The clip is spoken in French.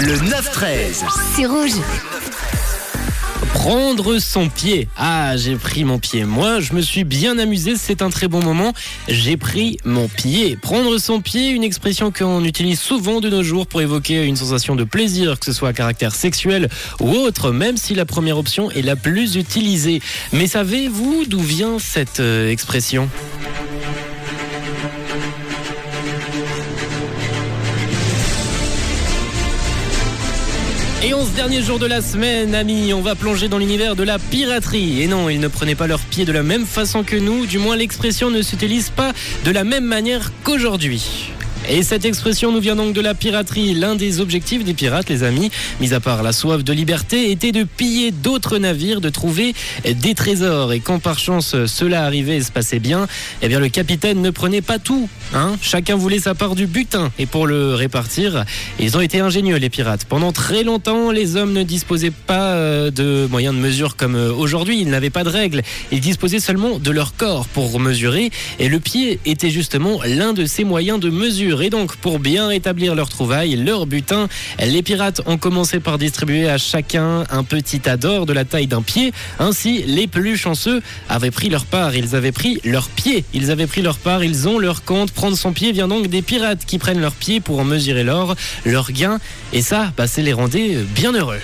Le 9-13. C'est rouge. Prendre son pied. Ah, j'ai pris mon pied. Moi, je me suis bien amusé, c'est un très bon moment. J'ai pris mon pied. Prendre son pied, une expression qu'on utilise souvent de nos jours pour évoquer une sensation de plaisir, que ce soit à caractère sexuel ou autre, même si la première option est la plus utilisée. Mais savez-vous d'où vient cette euh, expression? Et en ce dernier jour de la semaine, amis, on va plonger dans l'univers de la piraterie. Et non, ils ne prenaient pas leurs pieds de la même façon que nous, du moins l'expression ne s'utilise pas de la même manière qu'aujourd'hui. Et cette expression nous vient donc de la piraterie. L'un des objectifs des pirates, les amis, mis à part la soif de liberté, était de piller d'autres navires, de trouver des trésors. Et quand par chance cela arrivait et se passait bien, eh bien le capitaine ne prenait pas tout. Hein Chacun voulait sa part du butin. Et pour le répartir, ils ont été ingénieux, les pirates. Pendant très longtemps, les hommes ne disposaient pas euh, de moyens de mesure comme euh, aujourd'hui. Ils n'avaient pas de règles. Ils disposaient seulement de leur corps pour mesurer. Et le pied était justement l'un de ces moyens de mesure. Et donc, pour bien établir leur trouvaille, leur butin, les pirates ont commencé par distribuer à chacun un petit ador de la taille d'un pied. Ainsi, les plus chanceux avaient pris leur part. Ils avaient pris leur pied. Ils avaient pris leur part. Ils ont leur compte. Prendre son pied vient donc des pirates qui prennent leur pied pour en mesurer l'or, leur gain. Et ça, bah, c'est les rendait bien heureux.